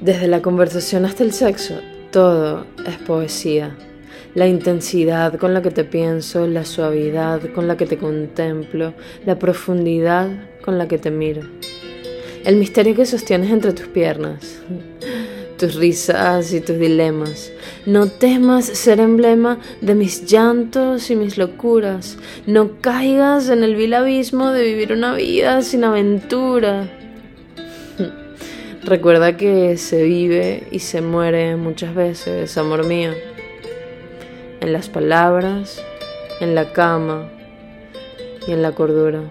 Desde la conversación hasta el sexo, todo es poesía. La intensidad con la que te pienso, la suavidad con la que te contemplo, la profundidad con la que te miro. El misterio que sostienes entre tus piernas, tus risas y tus dilemas. No temas ser emblema de mis llantos y mis locuras. No caigas en el vil abismo de vivir una vida sin aventura. Recuerda que se vive y se muere muchas veces, amor mío. En las palabras, en la cama y en la cordura.